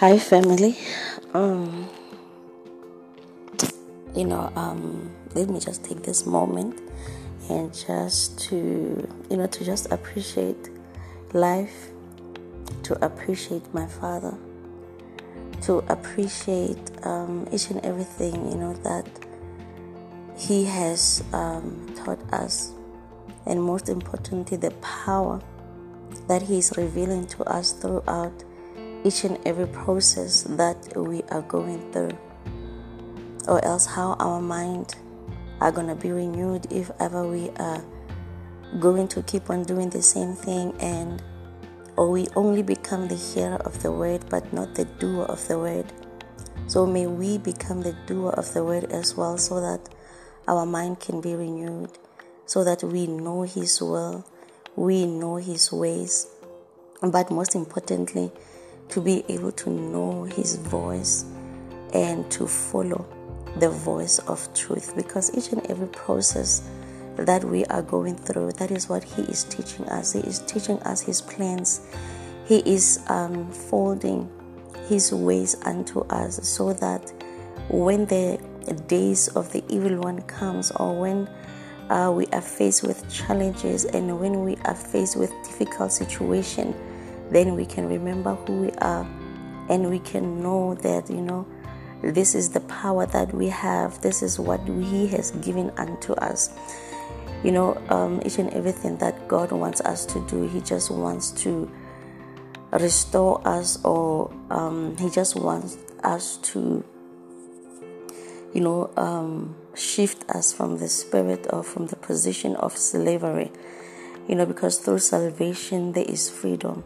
Hi, family. Um, you know, um, let me just take this moment and just to, you know, to just appreciate life, to appreciate my father, to appreciate um, each and everything, you know, that he has um, taught us, and most importantly, the power that he is revealing to us throughout each and every process that we are going through. Or else how our mind are going to be renewed if ever we are going to keep on doing the same thing and or we only become the hearer of the word but not the doer of the word. So may we become the doer of the word as well so that our mind can be renewed so that we know his will we know his ways but most importantly to be able to know his voice and to follow the voice of truth. Because each and every process that we are going through that is what he is teaching us. He is teaching us his plans. He is um, folding his ways unto us so that when the days of the evil one comes or when uh, we are faced with challenges and when we are faced with difficult situation then we can remember who we are and we can know that you know this is the power that we have. This is what He has given unto us. You know, um, each and everything that God wants us to do, He just wants to restore us, or um, He just wants us to, you know, um, shift us from the spirit or from the position of slavery. You know, because through salvation there is freedom.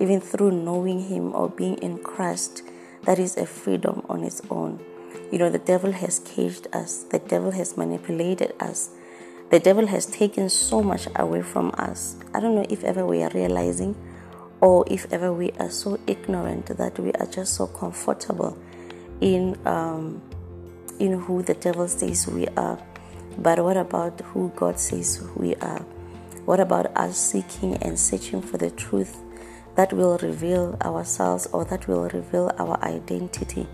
Even through knowing Him or being in Christ, that is a freedom on its own. You know, the devil has caged us, the devil has manipulated us, the devil has taken so much away from us. I don't know if ever we are realizing or if ever we are so ignorant that we are just so comfortable in um, in who the devil says we are. But what about who God says we are? What about us seeking and searching for the truth that will reveal ourselves or that will reveal our identity?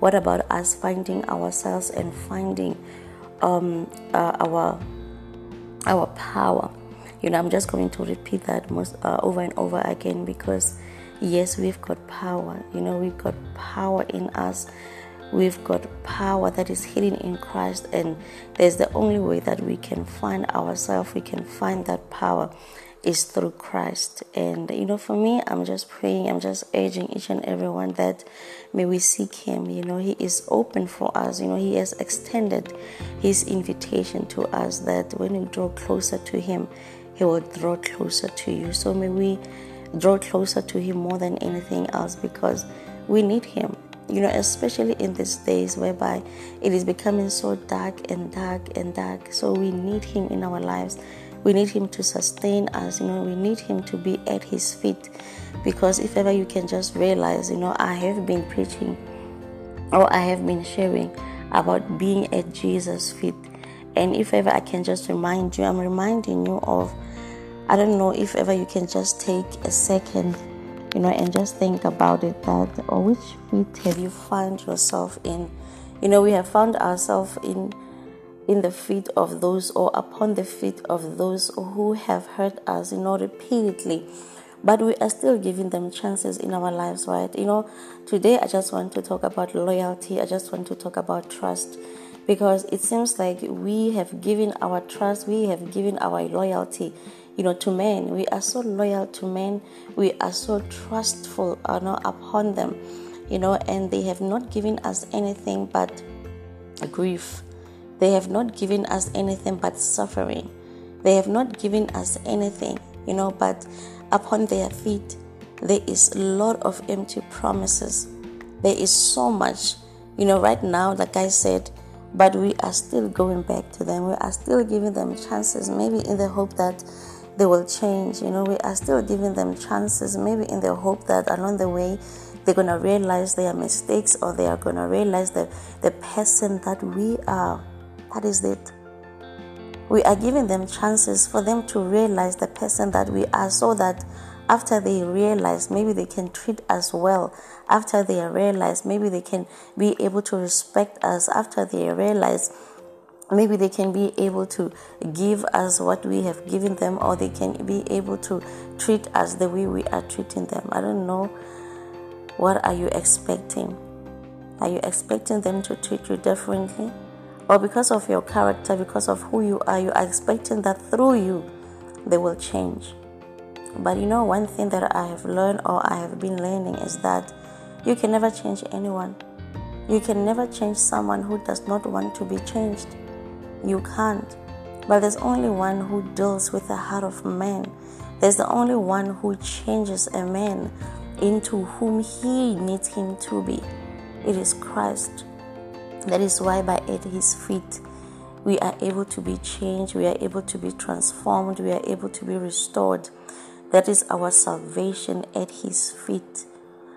What about us finding ourselves and finding um, uh, our our power? You know, I'm just going to repeat that most uh, over and over again because yes, we've got power. You know, we've got power in us. We've got power that is hidden in Christ, and there's the only way that we can find ourselves. We can find that power is through Christ. And you know, for me, I'm just praying, I'm just urging each and everyone that may we seek Him. You know, He is open for us. You know, He has extended His invitation to us that when we draw closer to Him, He will draw closer to you. So may we draw closer to Him more than anything else because we need Him. You know, especially in these days whereby it is becoming so dark and dark and dark. So we need Him in our lives we need Him to sustain us. You know, we need Him to be at His feet. Because if ever you can just realize, you know, I have been preaching or I have been sharing about being at Jesus' feet. And if ever I can just remind you, I'm reminding you of, I don't know if ever you can just take a second, you know, and just think about it that, or which feet have you found yourself in? You know, we have found ourselves in in the feet of those or upon the feet of those who have hurt us, you know, repeatedly. But we are still giving them chances in our lives, right? You know, today I just want to talk about loyalty. I just want to talk about trust because it seems like we have given our trust, we have given our loyalty, you know, to men. We are so loyal to men, we are so trustful, uh, you know, upon them, you know, and they have not given us anything but grief they have not given us anything but suffering. They have not given us anything, you know, but upon their feet there is a lot of empty promises. There is so much, you know, right now, like I said, but we are still going back to them. We are still giving them chances, maybe in the hope that they will change. You know, we are still giving them chances, maybe in the hope that along the way they're going to realize their mistakes or they are going to realize the, the person that we are. That is it. We are giving them chances for them to realize the person that we are so that after they realize maybe they can treat us well, after they realize maybe they can be able to respect us, after they realize maybe they can be able to give us what we have given them, or they can be able to treat us the way we are treating them. I don't know. What are you expecting? Are you expecting them to treat you differently? Or because of your character, because of who you are, you are expecting that through you they will change. But you know, one thing that I have learned or I have been learning is that you can never change anyone. You can never change someone who does not want to be changed. You can't. But there's only one who deals with the heart of man. There's the only one who changes a man into whom he needs him to be. It is Christ. That is why by at his feet we are able to be changed, we are able to be transformed, we are able to be restored. That is our salvation at his feet.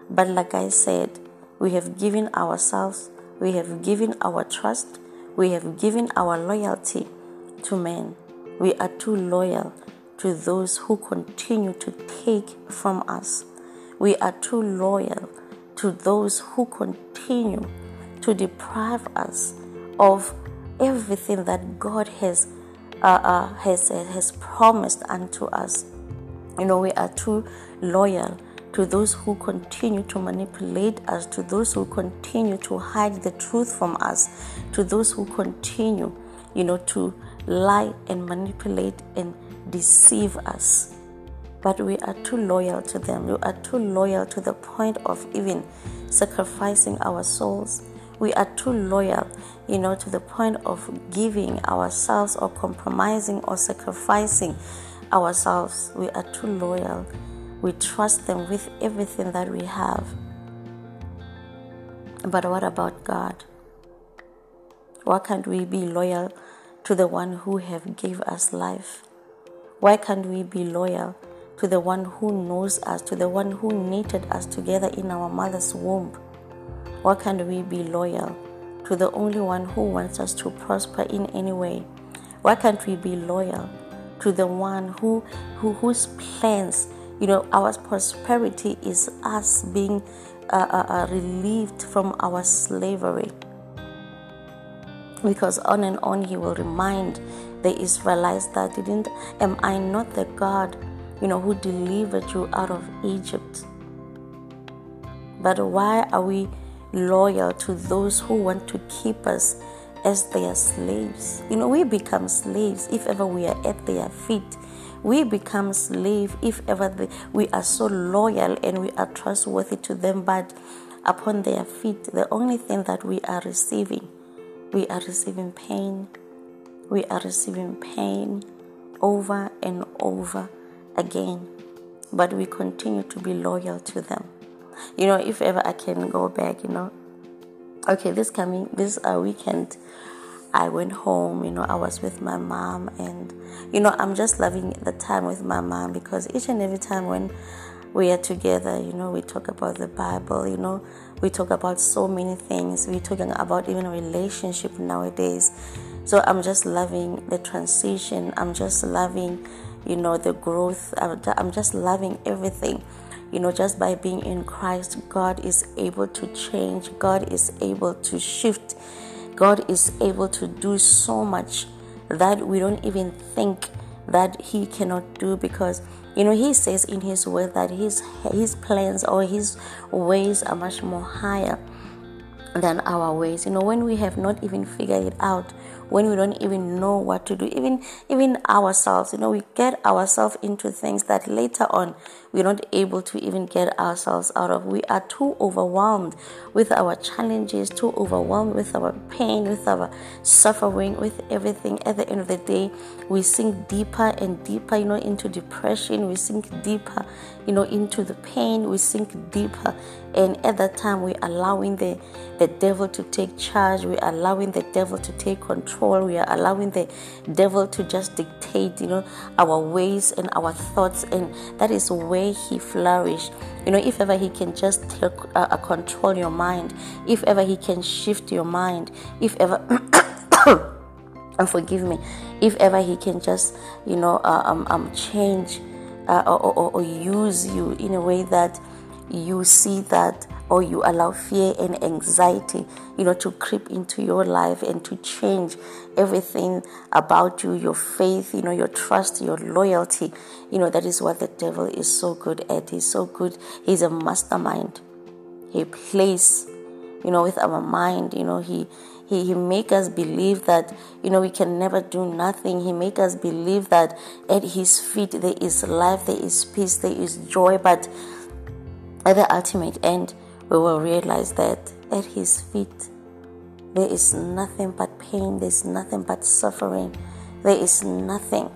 But like I said, we have given ourselves, we have given our trust, we have given our loyalty to men. We are too loyal to those who continue to take from us. We are too loyal to those who continue to deprive us of everything that God has uh, uh, has has promised unto us. You know, we are too loyal to those who continue to manipulate us, to those who continue to hide the truth from us, to those who continue, you know, to lie and manipulate and deceive us. But we are too loyal to them. We are too loyal to the point of even sacrificing our souls we are too loyal, you know, to the point of giving ourselves or compromising or sacrificing ourselves. We are too loyal. We trust them with everything that we have. But what about God? Why can't we be loyal to the one who have gave us life? Why can't we be loyal to the one who knows us, to the one who knitted us together in our mother's womb? Why can't we be loyal to the only one who wants us to prosper in any way? Why can't we be loyal to the one who, who whose plans, you know, our prosperity is us being uh, uh, uh, relieved from our slavery? Because on and on he will remind the Israelites that didn't am I not the God, you know, who delivered you out of Egypt? But why are we loyal to those who want to keep us as their slaves. You know, we become slaves if ever we are at their feet. We become slave if ever the, we are so loyal and we are trustworthy to them, but upon their feet, the only thing that we are receiving, we are receiving pain. We are receiving pain over and over again, but we continue to be loyal to them you know, if ever I can go back, you know. Okay, this coming this uh, weekend, I went home. You know, I was with my mom, and you know, I'm just loving the time with my mom because each and every time when we are together, you know, we talk about the Bible. You know, we talk about so many things. We're talking about even relationship nowadays. So I'm just loving the transition. I'm just loving, you know, the growth. I'm just loving everything you know, just by being in Christ, God is able to change, God is able to shift, God is able to do so much that we don't even think that He cannot do because you know He says in His word that His His plans or His ways are much more higher than our ways. You know, when we have not even figured it out, when we don't even know what to do, even even ourselves, you know, we get ourselves into things that later on we're not able to even get ourselves out of. We are too overwhelmed with our challenges, too overwhelmed with our pain, with our suffering, with everything. At the end of the day, we sink deeper and deeper, you know, into depression. We sink deeper, you know, into the pain. We sink deeper, and at that time, we're allowing the the devil to take charge. We're allowing the devil to take control. We are allowing the devil to just dictate, you know, our ways and our thoughts, and that is where he flourish. You know, if ever he can just take, uh, uh, control your mind, if ever he can shift your mind, if ever. and forgive me if ever he can just you know uh, um, um change uh, or, or, or use you in a way that you see that or you allow fear and anxiety you know to creep into your life and to change everything about you your faith you know your trust your loyalty. You know that is what the devil is so good at. He's so good. He's a mastermind. He plays you know with our mind. You know he he, he make us believe that you know we can never do nothing. He make us believe that at his feet there is life there is peace there is joy but at the ultimate end we will realize that at his feet there is nothing but pain there's nothing but suffering there is nothing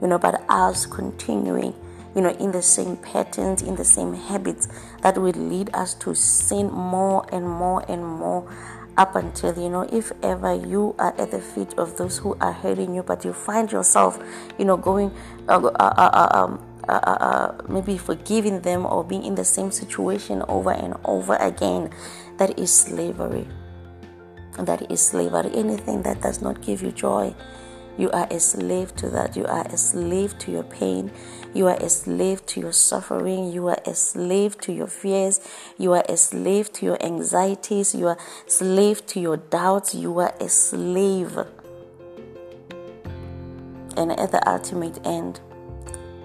you know but us continuing you know in the same patterns in the same habits that will lead us to sin more and more and more up until you know if ever you are at the feet of those who are hurting you but you find yourself you know going uh, uh, uh, uh um, uh, uh, maybe forgiving them or being in the same situation over and over again that is slavery that is slavery anything that does not give you joy you are a slave to that. You are a slave to your pain. You are a slave to your suffering. You are a slave to your fears. You are a slave to your anxieties. You are a slave to your doubts. You are a slave. And at the ultimate end,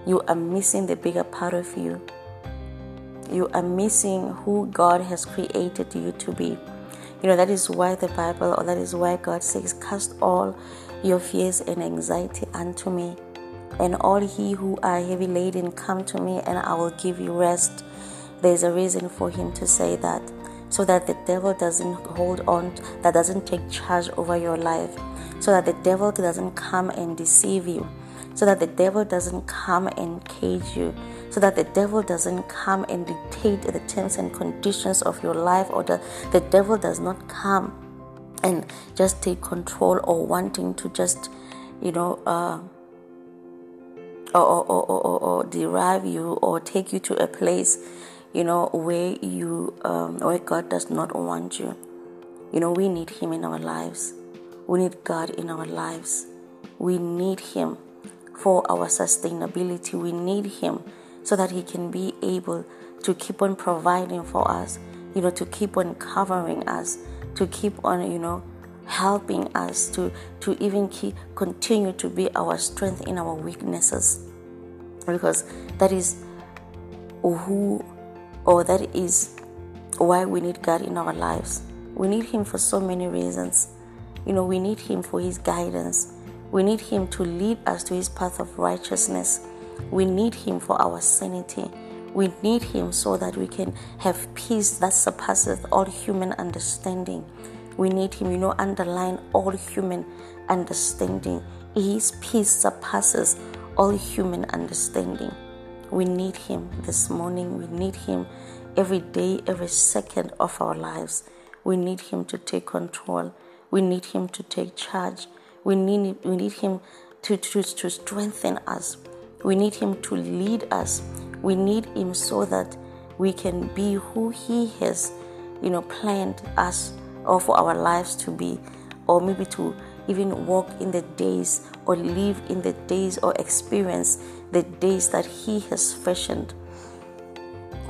you are missing the bigger part of you. You are missing who God has created you to be. You know, that is why the Bible, or that is why God says, cast all your fears and anxiety unto me. And all he who are heavy laden, come to me, and I will give you rest. There's a reason for him to say that, so that the devil doesn't hold on, that doesn't take charge over your life, so that the devil doesn't come and deceive you, so that the devil doesn't come and cage you, so that the devil doesn't come and dictate the terms and conditions of your life, or that the devil does not come and just take control or wanting to just, you know, uh, or, or, or, or, or derive you or take you to a place, you know, where you, um, where God does not want you. You know, we need Him in our lives. We need God in our lives. We need Him for our sustainability. We need Him so that He can be able to keep on providing for us, you know, to keep on covering us, to keep on, you know, helping us to to even keep continue to be our strength in our weaknesses because that is who or that is why we need God in our lives. We need him for so many reasons. You know, we need him for his guidance. We need him to lead us to his path of righteousness. We need him for our sanity. We need Him so that we can have peace that surpasses all human understanding. We need Him, you know, underline all human understanding. His peace surpasses all human understanding. We need Him this morning. We need Him every day, every second of our lives. We need Him to take control. We need Him to take charge. We need, we need Him to, to, to strengthen us. We need Him to lead us. We need Him so that we can be who He has, you know, planned us or for our lives to be, or maybe to even walk in the days or live in the days or experience the days that He has fashioned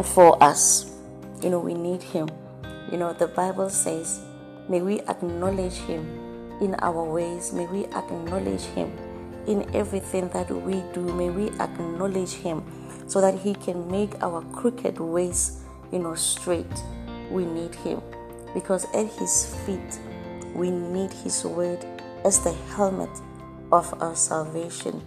for us. You know, we need Him. You know, the Bible says, may we acknowledge Him in our ways, may we acknowledge Him in everything that we do, may we acknowledge Him so that He can make our crooked ways, you know, straight. We need Him because at His feet we need His word as the helmet of our salvation.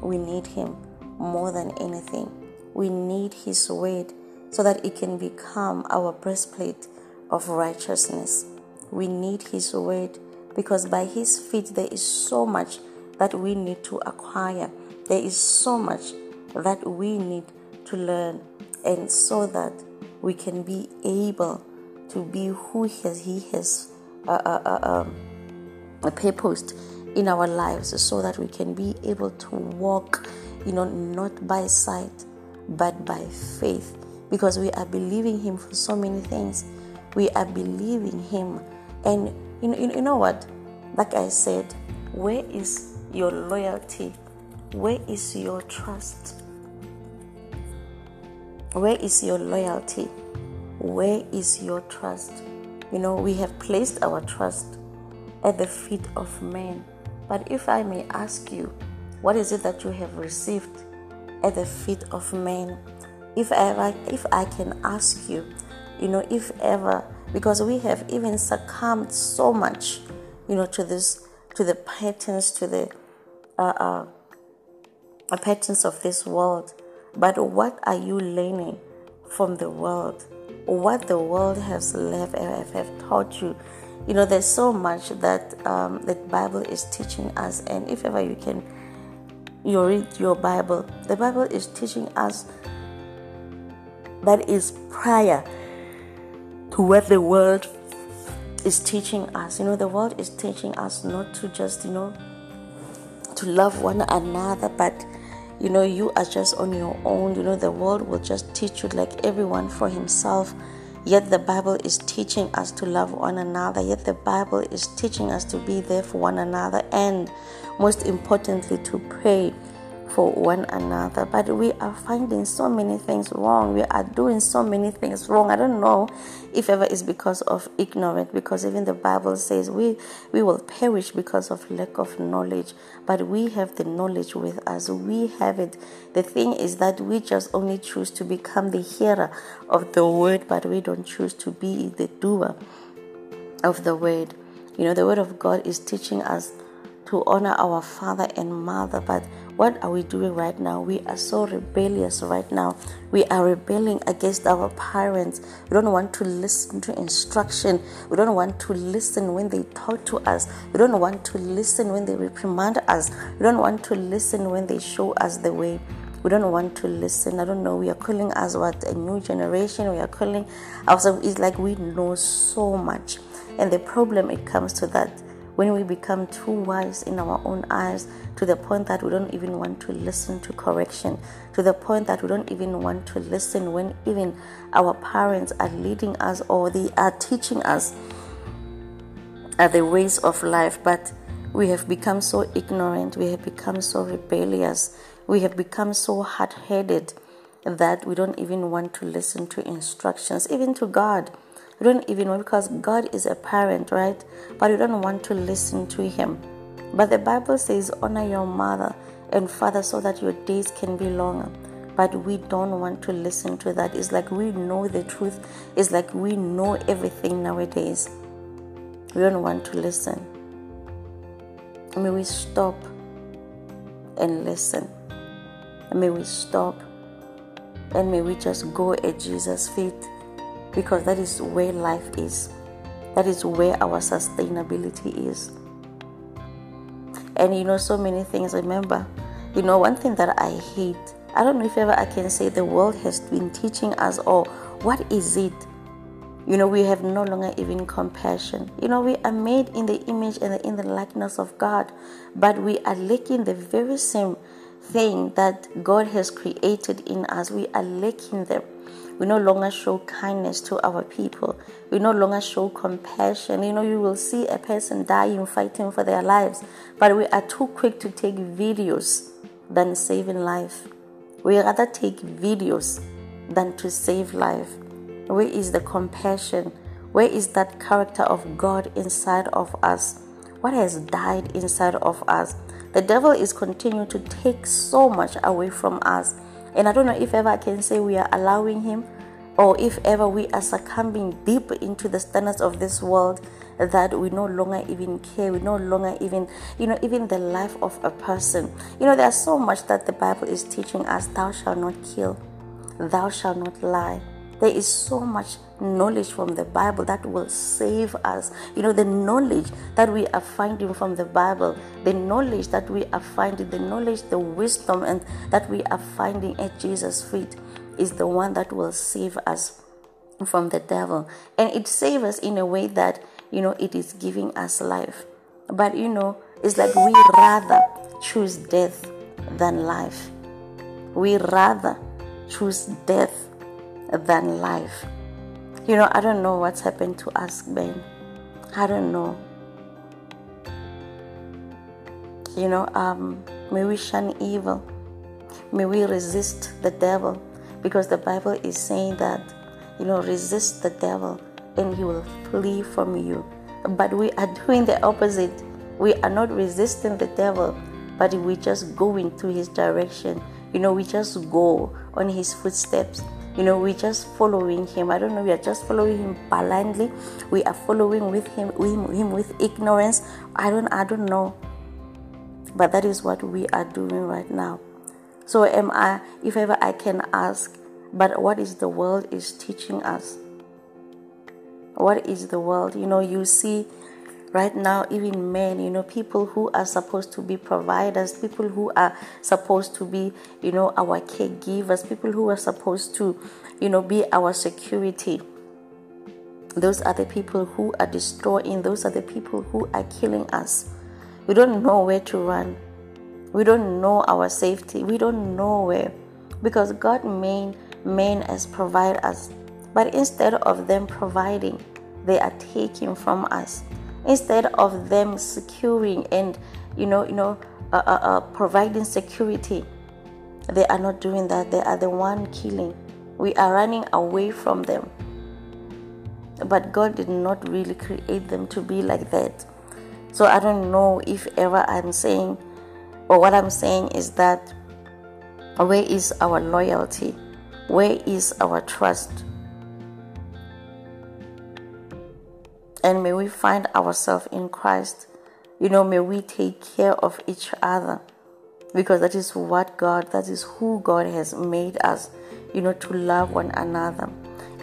We need Him more than anything. We need His word so that it can become our breastplate of righteousness. We need His word because by His feet there is so much that we need to acquire. There is so much that we need to learn, and so that we can be able to be who he has, he has uh, uh, uh, um, purposed in our lives, so that we can be able to walk, you know, not by sight but by faith, because we are believing Him for so many things. We are believing Him, and you know, you know what? Like I said, where is your loyalty? Where is your trust? Where is your loyalty? Where is your trust? You know, we have placed our trust at the feet of men. But if I may ask you, what is it that you have received at the feet of men? If ever, if I can ask you, you know, if ever, because we have even succumbed so much, you know, to this, to the patterns, to the uh, uh, patterns of this world. But what are you learning from the world? What the world has left, have, have taught you you know there's so much that um, the bible is teaching us and if ever you can you read your bible the bible is teaching us that is prior to what the world is teaching us. You know the world is teaching us not to just you know to love one another but you know you are just on your own. You know the world will just teach you like everyone for himself. Yet the Bible is teaching us to love one another. Yet the Bible is teaching us to be there for one another. And, most importantly, to pray for one another. But we are finding so many things wrong. We are doing so many things wrong. I don't know if ever it's because of ignorance, because even the Bible says we, we will perish because of lack of knowledge. But we have the knowledge with us. We have it. The thing is that we just only choose to become the hearer of the word, but we don't choose to be the doer of the word. You know, the word of God is teaching us to honor our father and mother, but what are we doing right now? We are so rebellious right now. We are rebelling against our parents. We don't want to listen to instruction. We don't want to listen when they talk to us. We don't want to listen when they reprimand us. We don't want to listen when they show us the way. We don't want to listen. I don't know. We are calling us what a new generation. We are calling ourselves. It's like we know so much, and the problem it comes to that when we become too wise in our own eyes to the point that we don't even want to listen to correction, to the point that we don't even want to listen when even our parents are leading us or they are teaching us the ways of life, but we have become so ignorant, we have become so rebellious, we have become so hard headed that we don't even want to listen to instructions, even to God. We don't even know because God is a parent, right? But you don't want to listen to Him. But the Bible says, honor your mother and father so that your days can be longer. But we don't want to listen to that. It's like we know the truth. It's like we know everything nowadays. We don't want to listen. May we stop and listen. May we stop and may we just go at Jesus' feet because that is where life is. That is where our sustainability is. And you know, so many things. Remember, you know, one thing that I hate, I don't know if ever I can say the world has been teaching us, all what is it? You know, we have no longer even compassion. You know, we are made in the image and in the likeness of God, but we are lacking the very same thing that God has created in us. We are lacking them. We no longer show kindness to our people. We no longer show compassion. You know, you will see a person dying, fighting for their lives, but we are too quick to take videos than saving life. We rather take videos than to save life. Where is the compassion? Where is that character of God inside of us? What has died inside of us? The devil is continuing to take so much away from us. And I don't know if ever I can say we are allowing Him or if ever we are succumbing deep into the standards of this world that we no longer even care, we no longer even, you know, even the life of a person. You know, there's so much that the Bible is teaching us thou shalt not kill, thou shalt not lie. There is so much knowledge from the Bible that will save us. You know, the knowledge that we are finding from the Bible, the knowledge that we are finding, the knowledge, the wisdom, and that we are finding at Jesus' feet is the one that will save us from the devil. And it saves us in a way that, you know, it is giving us life. But, you know, it's like we rather choose death than life. We rather choose death than life. You know, I don't know what's happened to us, Ben. I don't know. You know, um, may we shun evil. May we resist the devil. because the Bible is saying that, you know, resist the devil and he will flee from you. But we are doing the opposite. We are not resisting the devil, but we just go into his direction. You know, we just go on his footsteps. You know, we're just following him. I don't know, we are just following him blindly. We are following with him, him, him with ignorance. I don't I don't know. But that is what we are doing right now. So am I if ever I can ask, but what is the world is teaching us? What is the world? You know, you see right now even men you know people who are supposed to be providers people who are supposed to be you know our caregivers people who are supposed to you know be our security those are the people who are destroying those are the people who are killing us. We don't know where to run. We don't know our safety. We don't know where. Because god made men as providers but instead of them providing they are taking from us instead of them securing and you know you know uh, uh, uh, providing security they are not doing that. They are the one killing. We are running away from them. But god did not really create them to be like that. So i don't know if ever i'm saying or what i'm saying is that where is our loyalty? Where is our trust And may we find ourselves in Christ. You know, may we take care of each other because that is what God, that is who God has made us, you know, to love one another.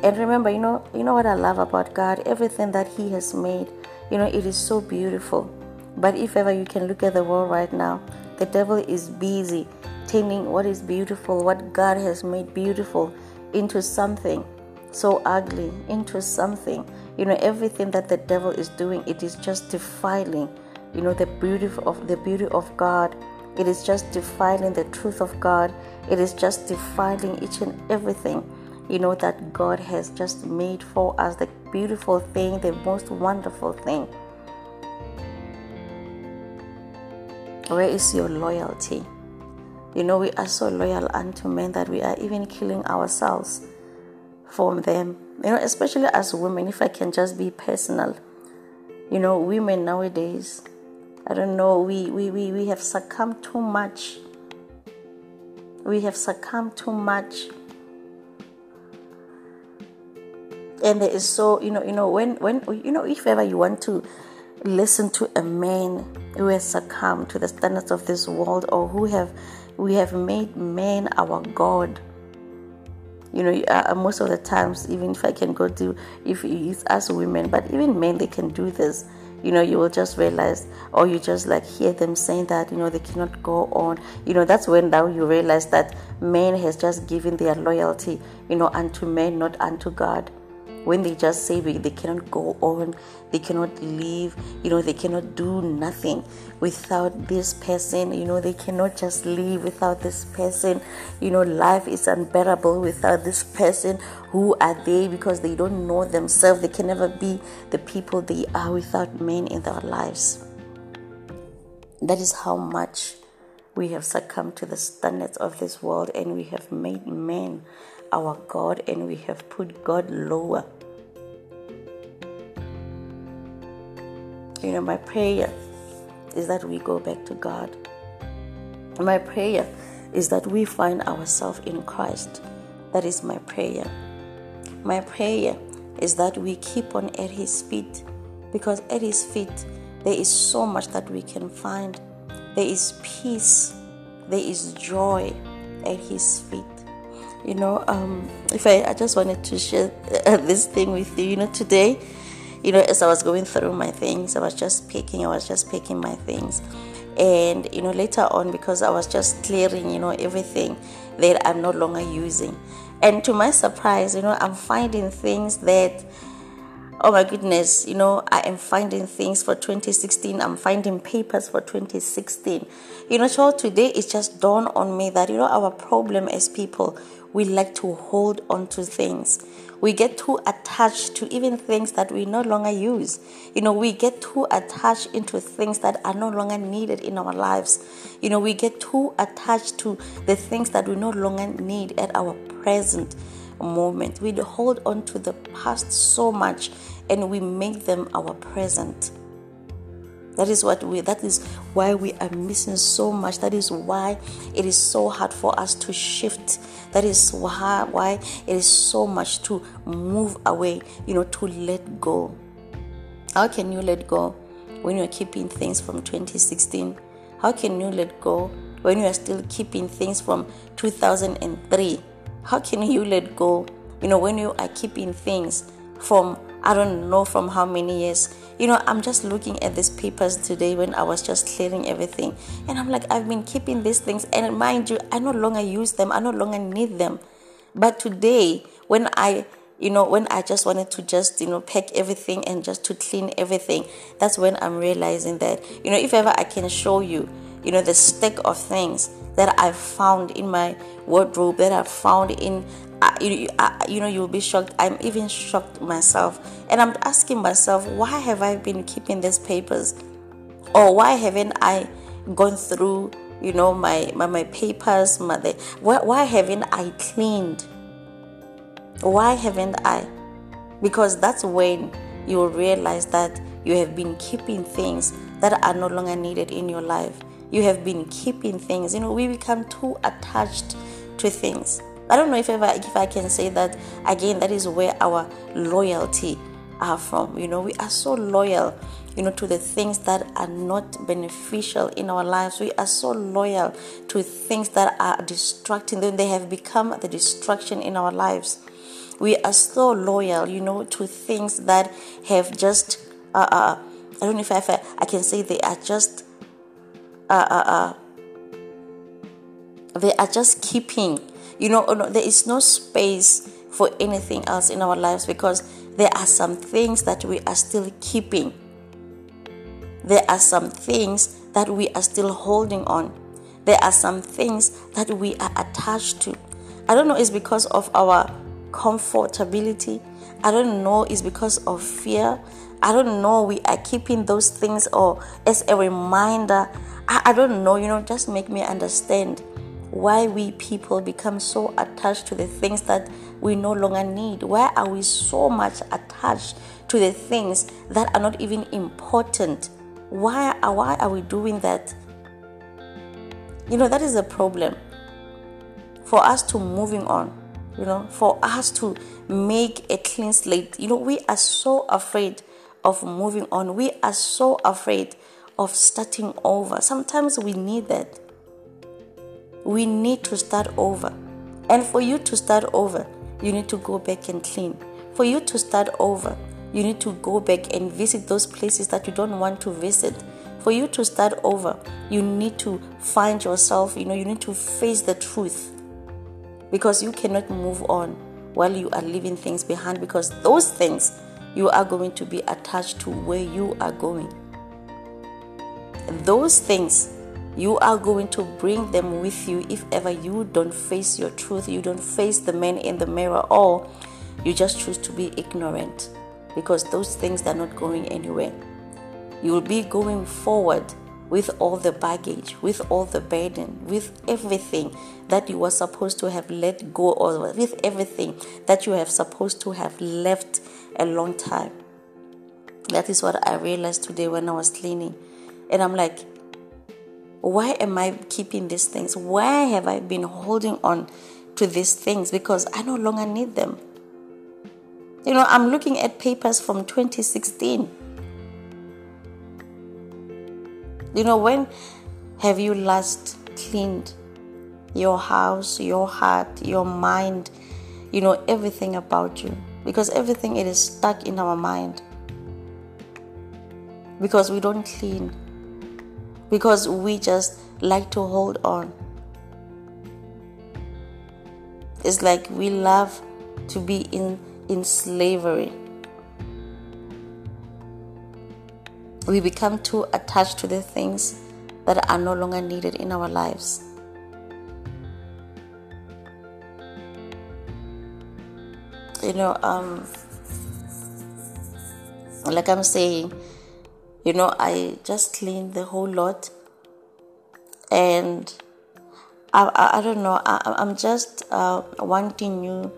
And remember, you know, you know what I love about God? Everything that He has made, you know, it is so beautiful. But if ever you can look at the world right now, the devil is busy turning what is beautiful, what God has made beautiful, into something so ugly, into something you know everything that the devil is doing it is just defiling you know the beauty of the beauty of god. It is just defiling the truth of god. It is just defiling each and everything you know that god has just made for us the beautiful thing the most wonderful thing. Where is your loyalty? You know we are so loyal unto men that we are even killing ourselves from them you know, especially as women, if I can just be personal, you know, women nowadays, I don't know, we, we, we, we have succumbed too much. We have succumbed too much. And there is so, you know, you know, when, when, you know, if ever you want to listen to a man who has succumbed to the standards of this world or who have, we have made men our God you know uh, most of the times even if i can go to if it's us women but even men they can do this. You know you will just realize or you just like hear them saying that you know they cannot go on. You know that's when now you realize that man has just given their loyalty you know unto men not unto god when they just say they cannot go on, they cannot live, you know, they cannot do nothing without this person, you know, they cannot just live without this person, you know, life is unbearable without this person. Who are they? Because they don't know themselves, they can never be the people they are without men in their lives. That is how much we have succumbed to the standards of this world and we have made men our God and we have put God lower. You know, my prayer is that we go back to God. My prayer is that we find ourselves in Christ. That is my prayer. My prayer is that we keep on at His feet because at His feet there is so much that we can find. There is peace, there is joy at His feet you know um, if I, I just wanted to share this thing with you you know today you know as i was going through my things i was just picking i was just picking my things and you know later on because i was just clearing you know everything that i'm no longer using and to my surprise you know i'm finding things that oh my goodness, you know, I am finding things for 2016. I'm finding papers for 2016. You know, so today it just dawned on me that, you know, our problem as people, we like to hold on to things. We get too attached to even things that we no longer use. You know, we get too attached into things that are no longer needed in our lives. You know, we get too attached to the things that we no longer need at our present moment. We hold on to the past so much and we make them our present. That is what we that is why we are missing so much. That is why it is so hard for us to shift. That is why why it is so much to move away, you know, to let go. How can you let go when you're keeping things from 2016? How can you let go when you are still keeping things from 2003? How can you let go, you know, when you are keeping things from I don't know from how many years. You know, I'm just looking at these papers today when I was just clearing everything. And I'm like, I've been keeping these things. And mind you, I no longer use them, I no longer need them. But today, when I you know when i just wanted to just you know pack everything and just to clean everything that's when i'm realizing that you know if ever i can show you you know the stack of things that i found in my wardrobe that i found in you, you know you'll be shocked. I'm even shocked myself. And i'm asking myself why have i been keeping these papers? Or why haven't i gone through you know my my, my papers my why, why haven't i cleaned? Why haven't i? Because that's when you'll realize that you have been keeping things that are no longer needed in your life. You have been keeping things. You know we become too attached to things I don't know if ever if I can say that again. That is where our loyalty are from. You know, we are so loyal. You know, to the things that are not beneficial in our lives. We are so loyal to things that are distracting. Then they have become the distraction in our lives. We are so loyal, you know, to things that have just. Uh, uh, I don't know if I, I can say they are just. Uh, uh, uh, they are just keeping you know, oh, there is no space for anything else in our lives because there are some things that we are still keeping. There are some things that we are still holding on. There are some things that we are attached to. I don't know, it's because of our comfortability. I don't know, it's because of fear. I don't know, we are keeping those things or as a reminder. I, I don't know, you know, just make me understand why we people become so attached to the things that we no longer need. Why are we so much attached to the things that are not even important? Why are, why are we doing that? You know, that is a problem. For us to moving on, you know, for us to make a clean slate, you know, we are so afraid of moving on. We are so afraid of starting over. Sometimes we need that we need to start over. And for you to start over, you need to go back and clean. For you to start over, you need to go back and visit those places that you don't want to visit. For you to start over, you need to find yourself, you know, you need to face the truth. Because you cannot move on while you are leaving things behind because those things you are going to be attached to where you are going. Those things you are going to bring them with you if ever you don't face your truth, you don't face the man in the mirror, or you just choose to be ignorant because those things are not going anywhere. You will be going forward with all the baggage, with all the burden, with everything that you were supposed to have let go of, with everything that you have supposed to have left a long time. That is what I realized today when I was cleaning. And I'm like, why am I keeping these things? Why have I been holding on to these things? Because I no longer need them. You know, I'm looking at papers from 2016. You know, when have you last cleaned your house, your heart, your mind, you know, everything about you? Because everything it is stuck in our mind. Because we don't clean because we just like to hold on. It's like we love to be in, in slavery. we become too attached to the things that are no longer needed in our lives. You know, um, like I'm saying, you know, I just cleaned the whole lot, and I, I, I don't know, I, I'm just uh, wanting you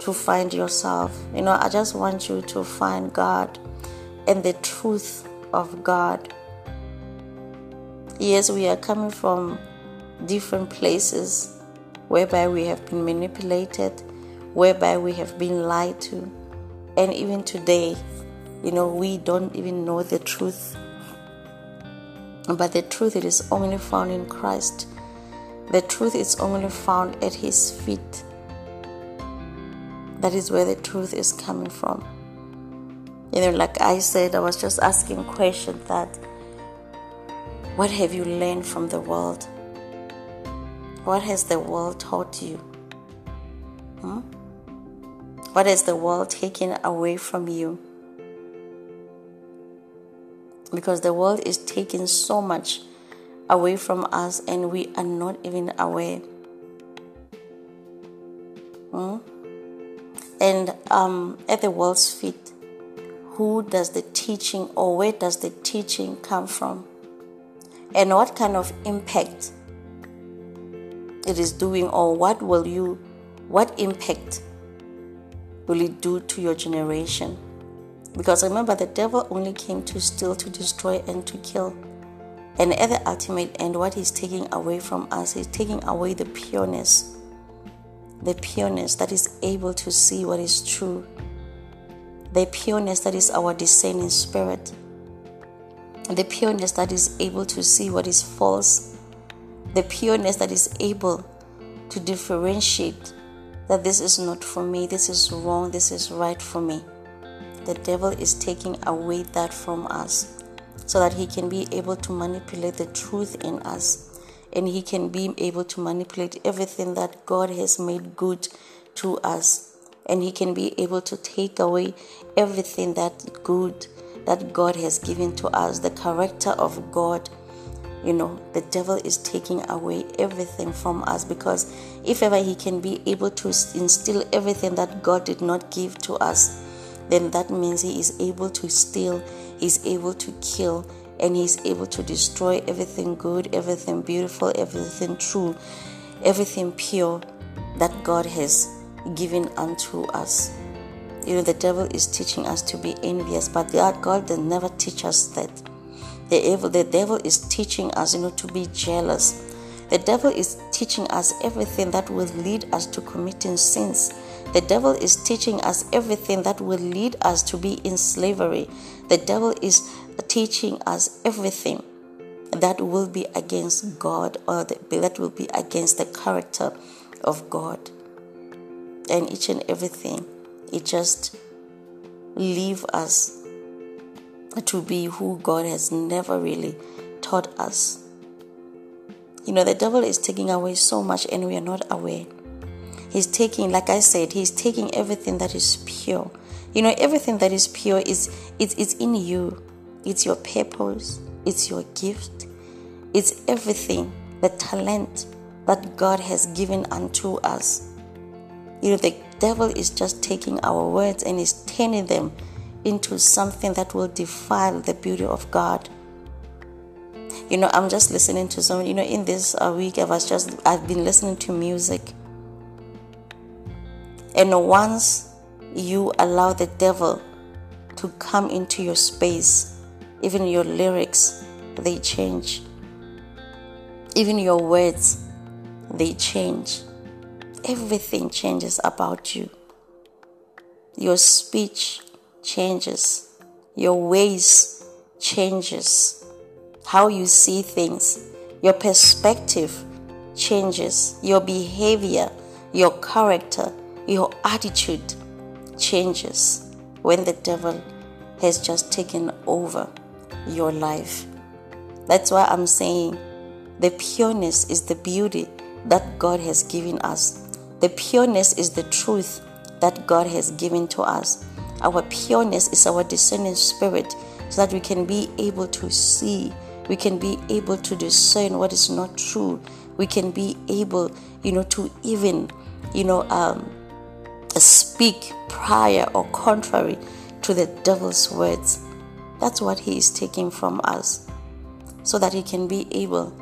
to find yourself. You know, I just want you to find God and the truth of God. Yes, we are coming from different places whereby we have been manipulated, whereby we have been lied to. And even today, you know, we don't even know the truth. But the truth it is only found in Christ. The truth is only found at his feet. That is where the truth is coming from. You know, like I said, I was just asking questions that what have you learned from the world? What has the world taught you? Hmm? What has the world taken away from you? Because the world is taking so much away from us and we are not even aware. Hmm? And um, at the world's feet, who does the teaching or where does the teaching come from? And what kind of impact it is doing, or what will you, what impact will it do to your generation? Because remember, the devil only came to steal, to destroy, and to kill. And at the ultimate end, what he's taking away from us, is taking away the pureness, the pureness that is able to see what is true, the pureness that is our discerning spirit, the pureness that is able to see what is false, the pureness that is able to differentiate that this is not for me, this is wrong, this is right for me. The devil is taking away that from us so that he can be able to manipulate the truth in us. And he can be able to manipulate everything that God has made good to us. And he can be able to take away everything that good that God has given to us. The character of God you know the devil is taking away everything from us because if ever he can be able to instill everything that God did not give to us then that means he is able to steal, he's able to kill, and he's able to destroy everything good, everything beautiful, everything true, everything pure that God has given unto us. You know, the devil is teaching us to be envious, but God will never teach us that. The devil, the devil is teaching us, you know, to be jealous. The devil is teaching us everything that will lead us to committing sins. The devil is teaching us everything that will lead us to be in slavery. The devil is teaching us everything that will be against God or that will be against the character of God. And each and everything, it just leave us to be who God has never really taught us. You know, the devil is taking away so much and we are not aware. He's taking, like I said, he's taking everything that is pure. You know, everything that is pure is it's, it's in you. It's your purpose, it's your gift, it's everything, the talent that God has given unto us. You know, the devil is just taking our words and is turning them into something that will defile the beauty of God. You know, I'm just listening to someone. You know, in this uh, week, I was just I've been listening to music, and once you allow the devil to come into your space, even your lyrics, they change. Even your words, they change. Everything changes about you. Your speech changes. Your ways changes. How you see things, your perspective changes. Your behavior, your character your attitude changes when the devil has just taken over your life. That's why I'm saying the pureness is the beauty that God has given us. The pureness is the truth that God has given to us. Our pureness is our discerning spirit so that we can be able to see, we can be able to discern what is not true, we can be able, you know, to even, you know, um, speak prior or contrary to the devil's words. That's what he is taking from us, so that he can be able,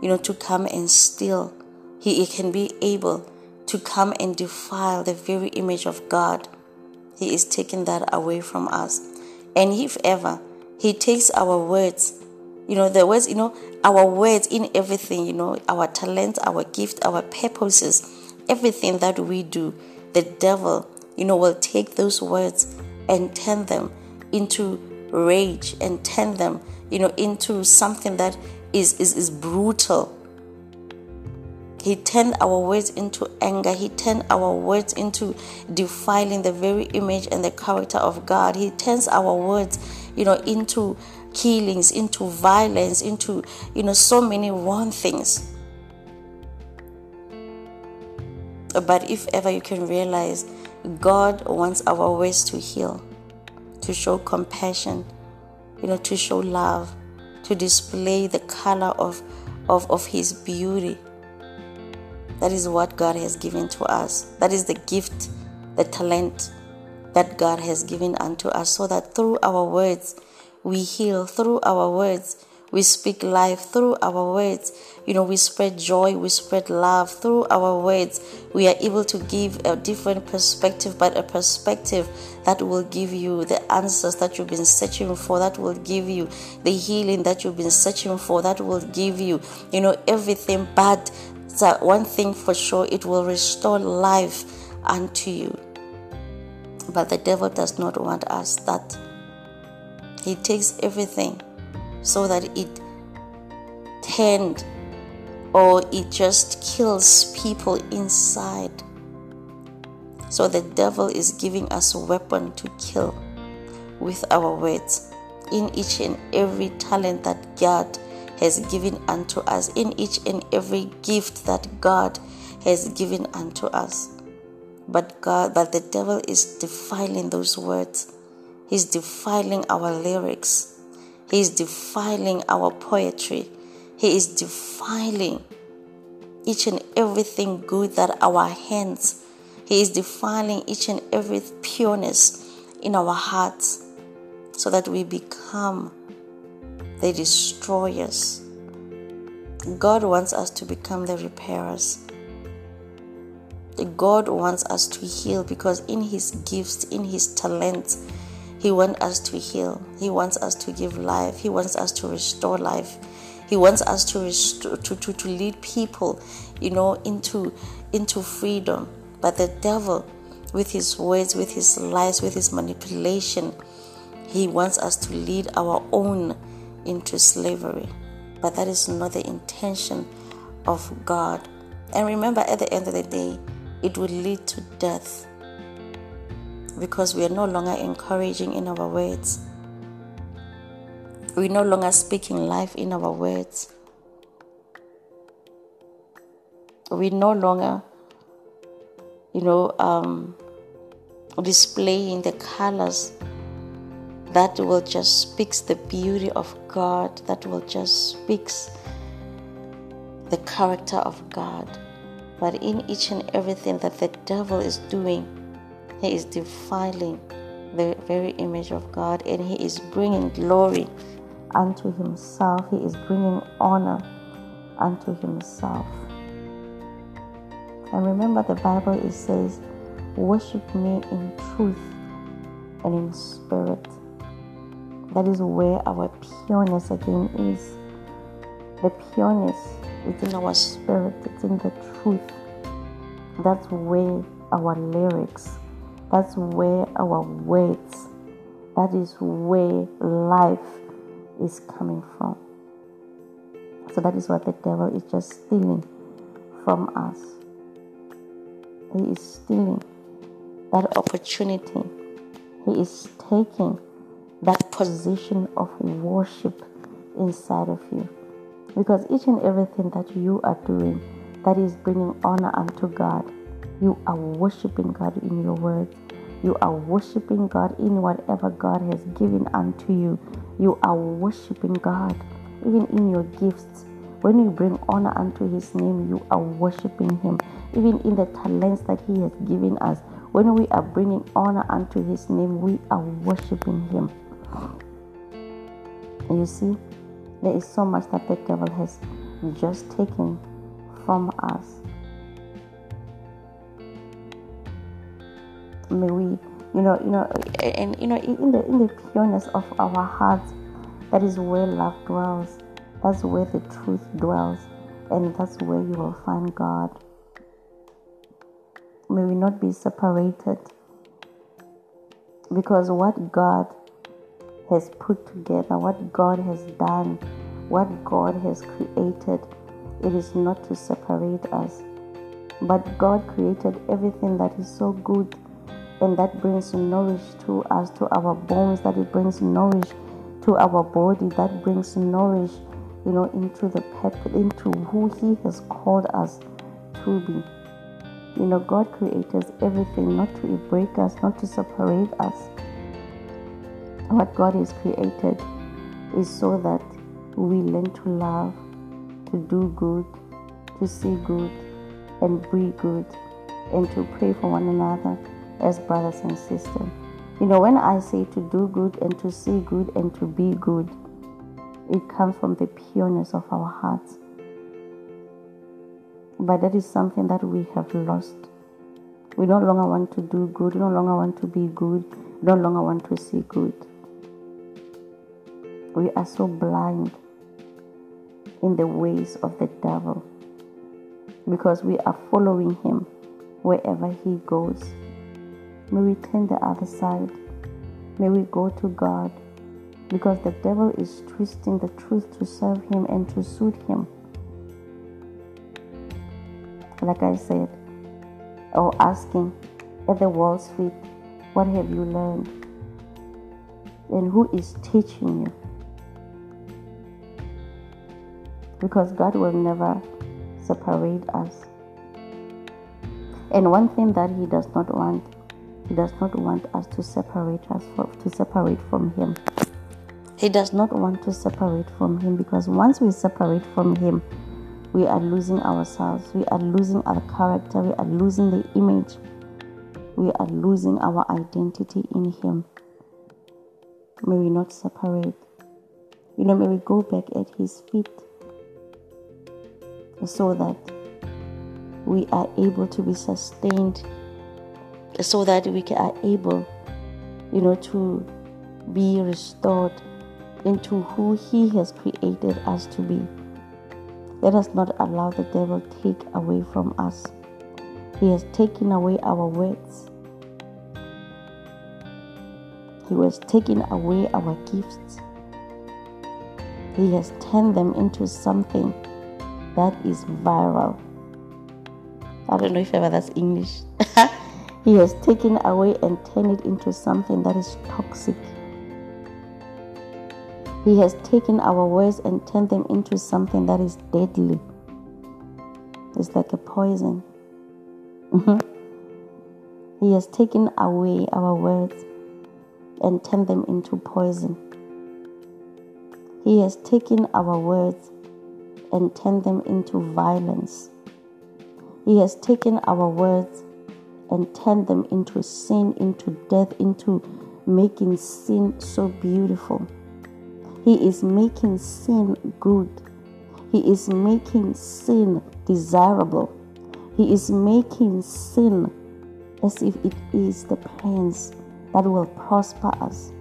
you know, to come and steal. He, he can be able to come and defile the very image of God. He is taking that away from us. And if ever He takes our words, you know, the words, you know, our words in everything, you know, our talents, our gift, our purposes, everything that we do, the devil, you know, will take those words and turn them into rage and turn them, you know, into something that is, is, is brutal. He turned our words into anger. He turned our words into defiling the very image and the character of God. He turns our words, you know, into killings, into violence, into, you know, so many wrong things. But if ever you can realize, God wants our ways to heal, to show compassion, you know, to show love, to display the color of, of, of His beauty. That is what God has given to us. That is the gift, the talent that God has given unto us, so that through our words we heal, through our words we speak life through our words. You know, we spread joy, we spread love through our words. We are able to give a different perspective, but a perspective that will give you the answers that you've been searching for, that will give you the healing that you've been searching for, that will give you, you know, everything. But uh, one thing for sure, it will restore life unto you. But the devil does not want us that. He takes everything so that it tend or it just kills people inside. So the devil is giving us a weapon to kill with our words in each and every talent that God has given unto us, in each and every gift that God has given unto us. But God, but the devil is defiling those words. He's defiling our lyrics. He is defiling our poetry. He is defiling each and everything good that our hands. He is defiling each and every pureness in our hearts so that we become the destroyers. God wants us to become the repairers. God wants us to heal because in His gifts, in His talents, he wants us to heal. He wants us to give life. He wants us to restore life. He wants us to restore, to, to, to lead people, you know, into into freedom. But the devil, with his words, with his lies, with his manipulation, he wants us to lead our own into slavery. But that is not the intention of God. And remember, at the end of the day, it will lead to death because we are no longer encouraging in our words. We're no longer speaking life in our words. We no longer, you know, um, displaying the colors that will just speaks the beauty of God, that will just speaks the character of God. But in each and everything that the devil is doing, he is defiling the very image of God and he is bringing glory unto himself. He is bringing honor unto himself. And remember, the Bible it says, Worship me in truth and in spirit. That is where our pureness again is. The pureness is in our spirit, it's in the truth. That's where our lyrics that's where our words, that is where life is coming from. So that is what the devil is just stealing from us. He is stealing that opportunity. He is taking that position of worship inside of you. Because each and everything that you are doing that is bringing honor unto God you are worshiping God in your words. You are worshiping God in whatever God has given unto you. You are worshiping God, even in your gifts. When you bring honor unto His name, you are worshiping Him. Even in the talents that He has given us, when we are bringing honor unto His name, we are worshiping Him. You see, there is so much that the devil has just taken from us. May we, you know, you know, and you know, in the in the pureness of our hearts, that is where love dwells. That's where the truth dwells, and that's where you will find God. May we not be separated, because what God has put together, what God has done, what God has created, it is not to separate us. But God created everything that is so good and that brings nourish to us, to our bones, that it brings nourish to our body, that brings nourish, you know, into the purpose, into who He has called us to be. You know, God created everything not to break us, not to separate us. What God has created is so that we learn to love, to do good, to see good, and be good, and to pray for one another as brothers and sisters. You know, when I say to do good and to see good and to be good, it comes from the pureness of our hearts. But that is something that we have lost. We no longer want to do good, we no longer want to be good, we no longer want to see good. We are so blind in the ways of the devil because we are following him wherever he goes. May we turn the other side. May we go to God because the devil is twisting the truth to serve him and to suit him. Like I said, or asking at the wall's feet, What have you learned? And who is teaching you? Because God will never separate us. And one thing that He does not want he does not want us to separate us from, to separate from Him. He does not want to separate from Him because once we separate from Him, we are losing ourselves. We are losing our character. We are losing the image. We are losing our identity in Him. May we not separate. You know, may we go back at His feet so that we are able to be sustained so that we are able, you know, to be restored into who He has created us to be. Let us not allow the devil take away from us. He has taken away our words. He has taken away our gifts. He has turned them into something that is viral. I don't know if ever that's English. He has taken away and turned it into something that is toxic. He has taken our words and turned them into something that is deadly. It's like a poison. Mm-hmm. he has taken away our words and turned them into poison. He has taken our words and turned them into violence. He has taken our words and turn them into sin, into death, into making sin so beautiful. He is making sin good. He is making sin desirable. He is making sin as if it is the plans that will prosper us.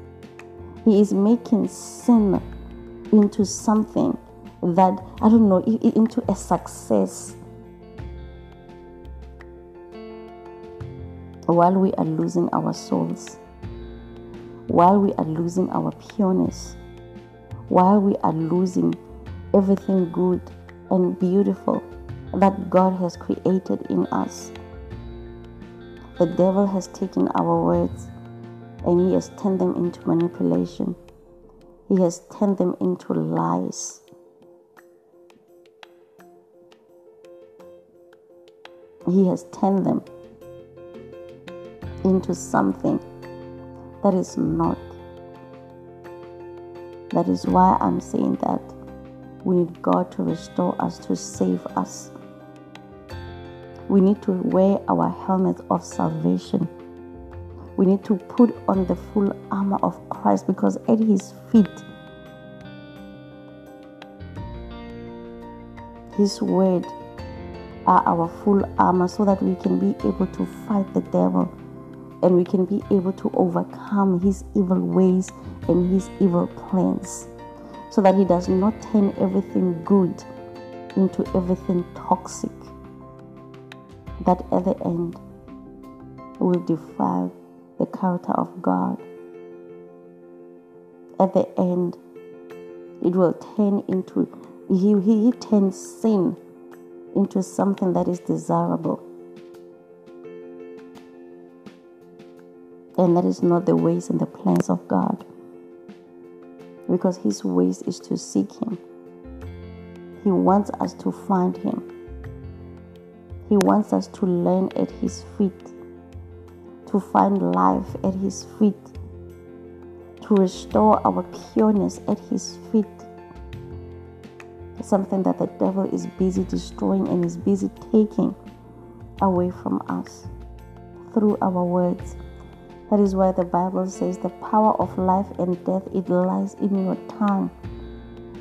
He is making sin into something that, I don't know, into a success while we are losing our souls, while we are losing our pureness, while we are losing everything good and beautiful that God has created in us. The devil has taken our words and he has turned them into manipulation. He has turned them into lies. He has turned them into something that is not That is why I'm saying that we need God to restore us, to save us. We need to wear our helmet of salvation. We need to put on the full armor of Christ because at his feet, his word are our full armor so that we can be able to fight the devil and we can be able to overcome his evil ways and his evil plans so that he does not turn everything good into everything toxic that at the end will defile the character of God. At the end, it will turn into, he, he, he turns sin into something that is desirable. And that is not the ways and the plans of God. Because His ways is to seek Him. He wants us to find Him. He wants us to learn at His feet, to find life at His feet, to restore our pureness at His feet. Something that the devil is busy destroying and is busy taking away from us through our words that is why the Bible says the power of life and death it lies in your tongue.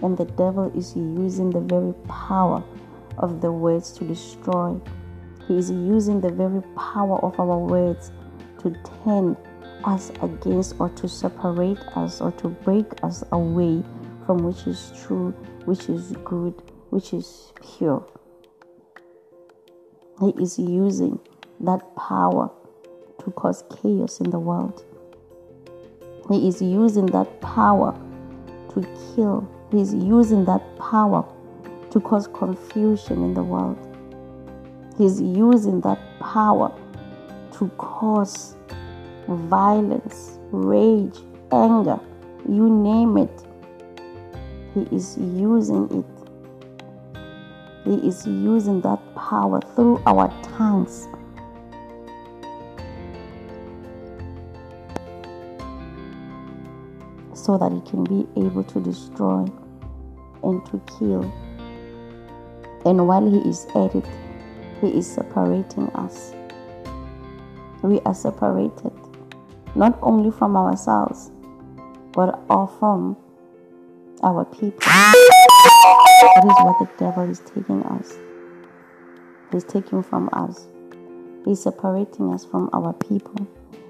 And the devil is using the very power of the words to destroy. He is using the very power of our words to turn us against or to separate us or to break us away from which is true, which is good, which is pure. He is using that power to cause chaos in the world. He is using that power to kill. He is using that power to cause confusion in the world. He's using that power to cause violence, rage, anger, you name it. He is using it. He is using that power through our tongues so that He can be able to destroy and to kill. And while He is at it, He is separating us. We are separated not only from ourselves, but all from our people. That is what the devil is taking us. He's taking from us. He's separating us from our people.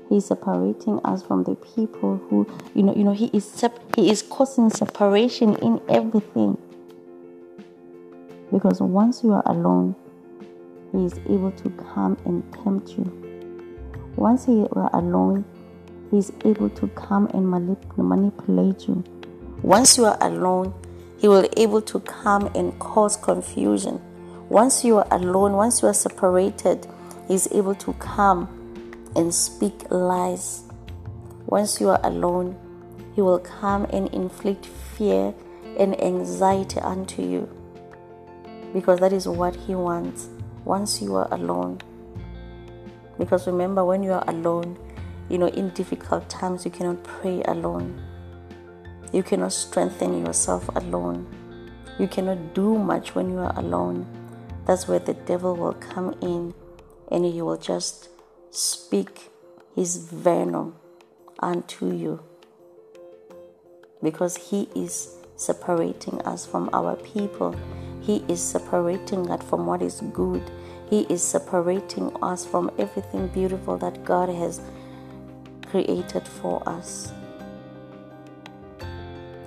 He's separating us from the people who, you know, you know, he is sep- he is causing separation in everything. Because once you are alone, he is able to come and tempt you. Once you are alone, he is able to come and manip- manipulate you. Once you are alone, he will able to come and cause confusion. Once you are alone, once you are separated, he is able to come and speak lies. Once you are alone, He will come and inflict fear and anxiety unto you because that is what He wants once you are alone. Because remember, when you are alone, you know, in difficult times, you cannot pray alone. You cannot strengthen yourself alone. You cannot do much when you are alone. That's where the devil will come in and he will just speak his venom unto you because he is separating us from our people. He is separating us from what is good. He is separating us from everything beautiful that God has created for us.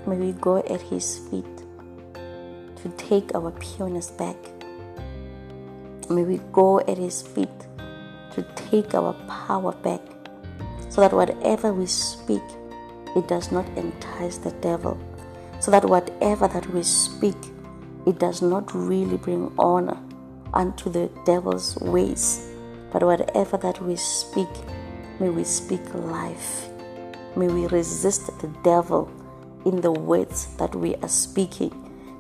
May we go at His feet to take our pureness back. May we go at His feet to take our power back so that whatever we speak, it does not entice the devil. So that whatever that we speak, it does not really bring honor unto the devil's ways. But whatever that we speak, may we speak life. May we resist the devil in the words that we are speaking.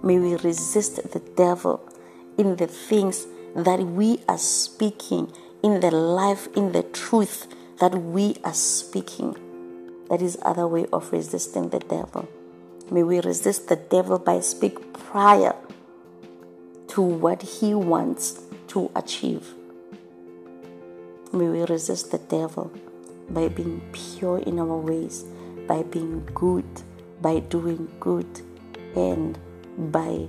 May we resist the devil in the things that we are speaking in the life, in the truth that we are speaking. That is other way of resisting the devil. May we resist the devil by speak prior to what he wants to achieve. May we resist the devil by being pure in our ways, by being good, by doing good, and by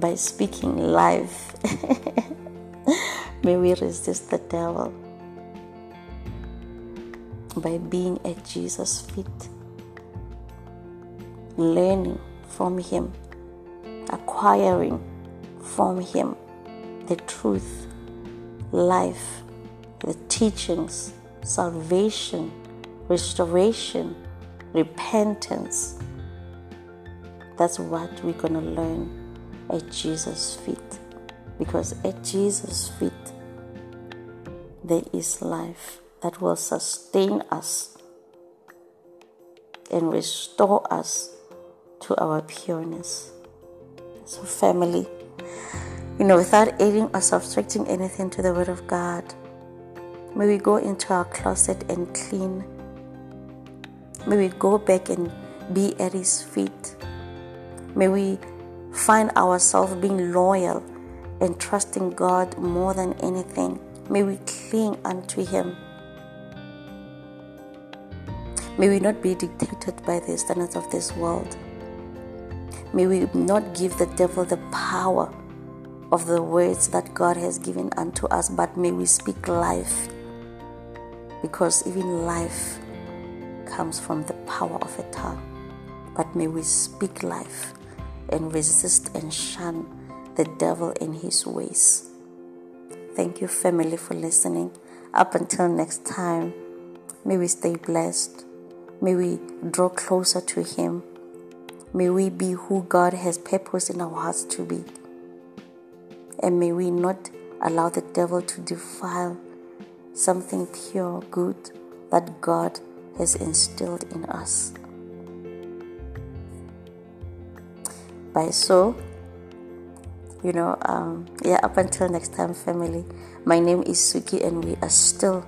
by speaking life. May we resist the devil by being at Jesus' feet, learning from Him, acquiring from Him the truth, life, the teachings, salvation, restoration, repentance. That's what we're going to learn at Jesus' feet. Because at Jesus' feet, there is life that will sustain us and restore us to our pureness. So, family, you know, without adding or subtracting anything to the Word of God, may we go into our closet and clean. May we go back and be at His feet. May we find ourselves being loyal and trusting God more than anything. May we cling unto Him. May we not be dictated by the standards of this world. May we not give the devil the power of the words that God has given unto us, but may we speak life. Because even life comes from the power of a tongue. But may we speak life and resist and shun the devil in his ways. Thank you, family, for listening. Up until next time, may we stay blessed. May we draw closer to Him. May we be who God has purposed in our hearts to be. And may we not allow the devil to defile something pure, good that God has instilled in us. So, you know, um, yeah, up until next time, family, my name is Suki, and we are still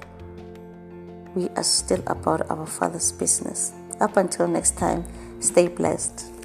we are still about our Father's business. Up until next time, stay blessed.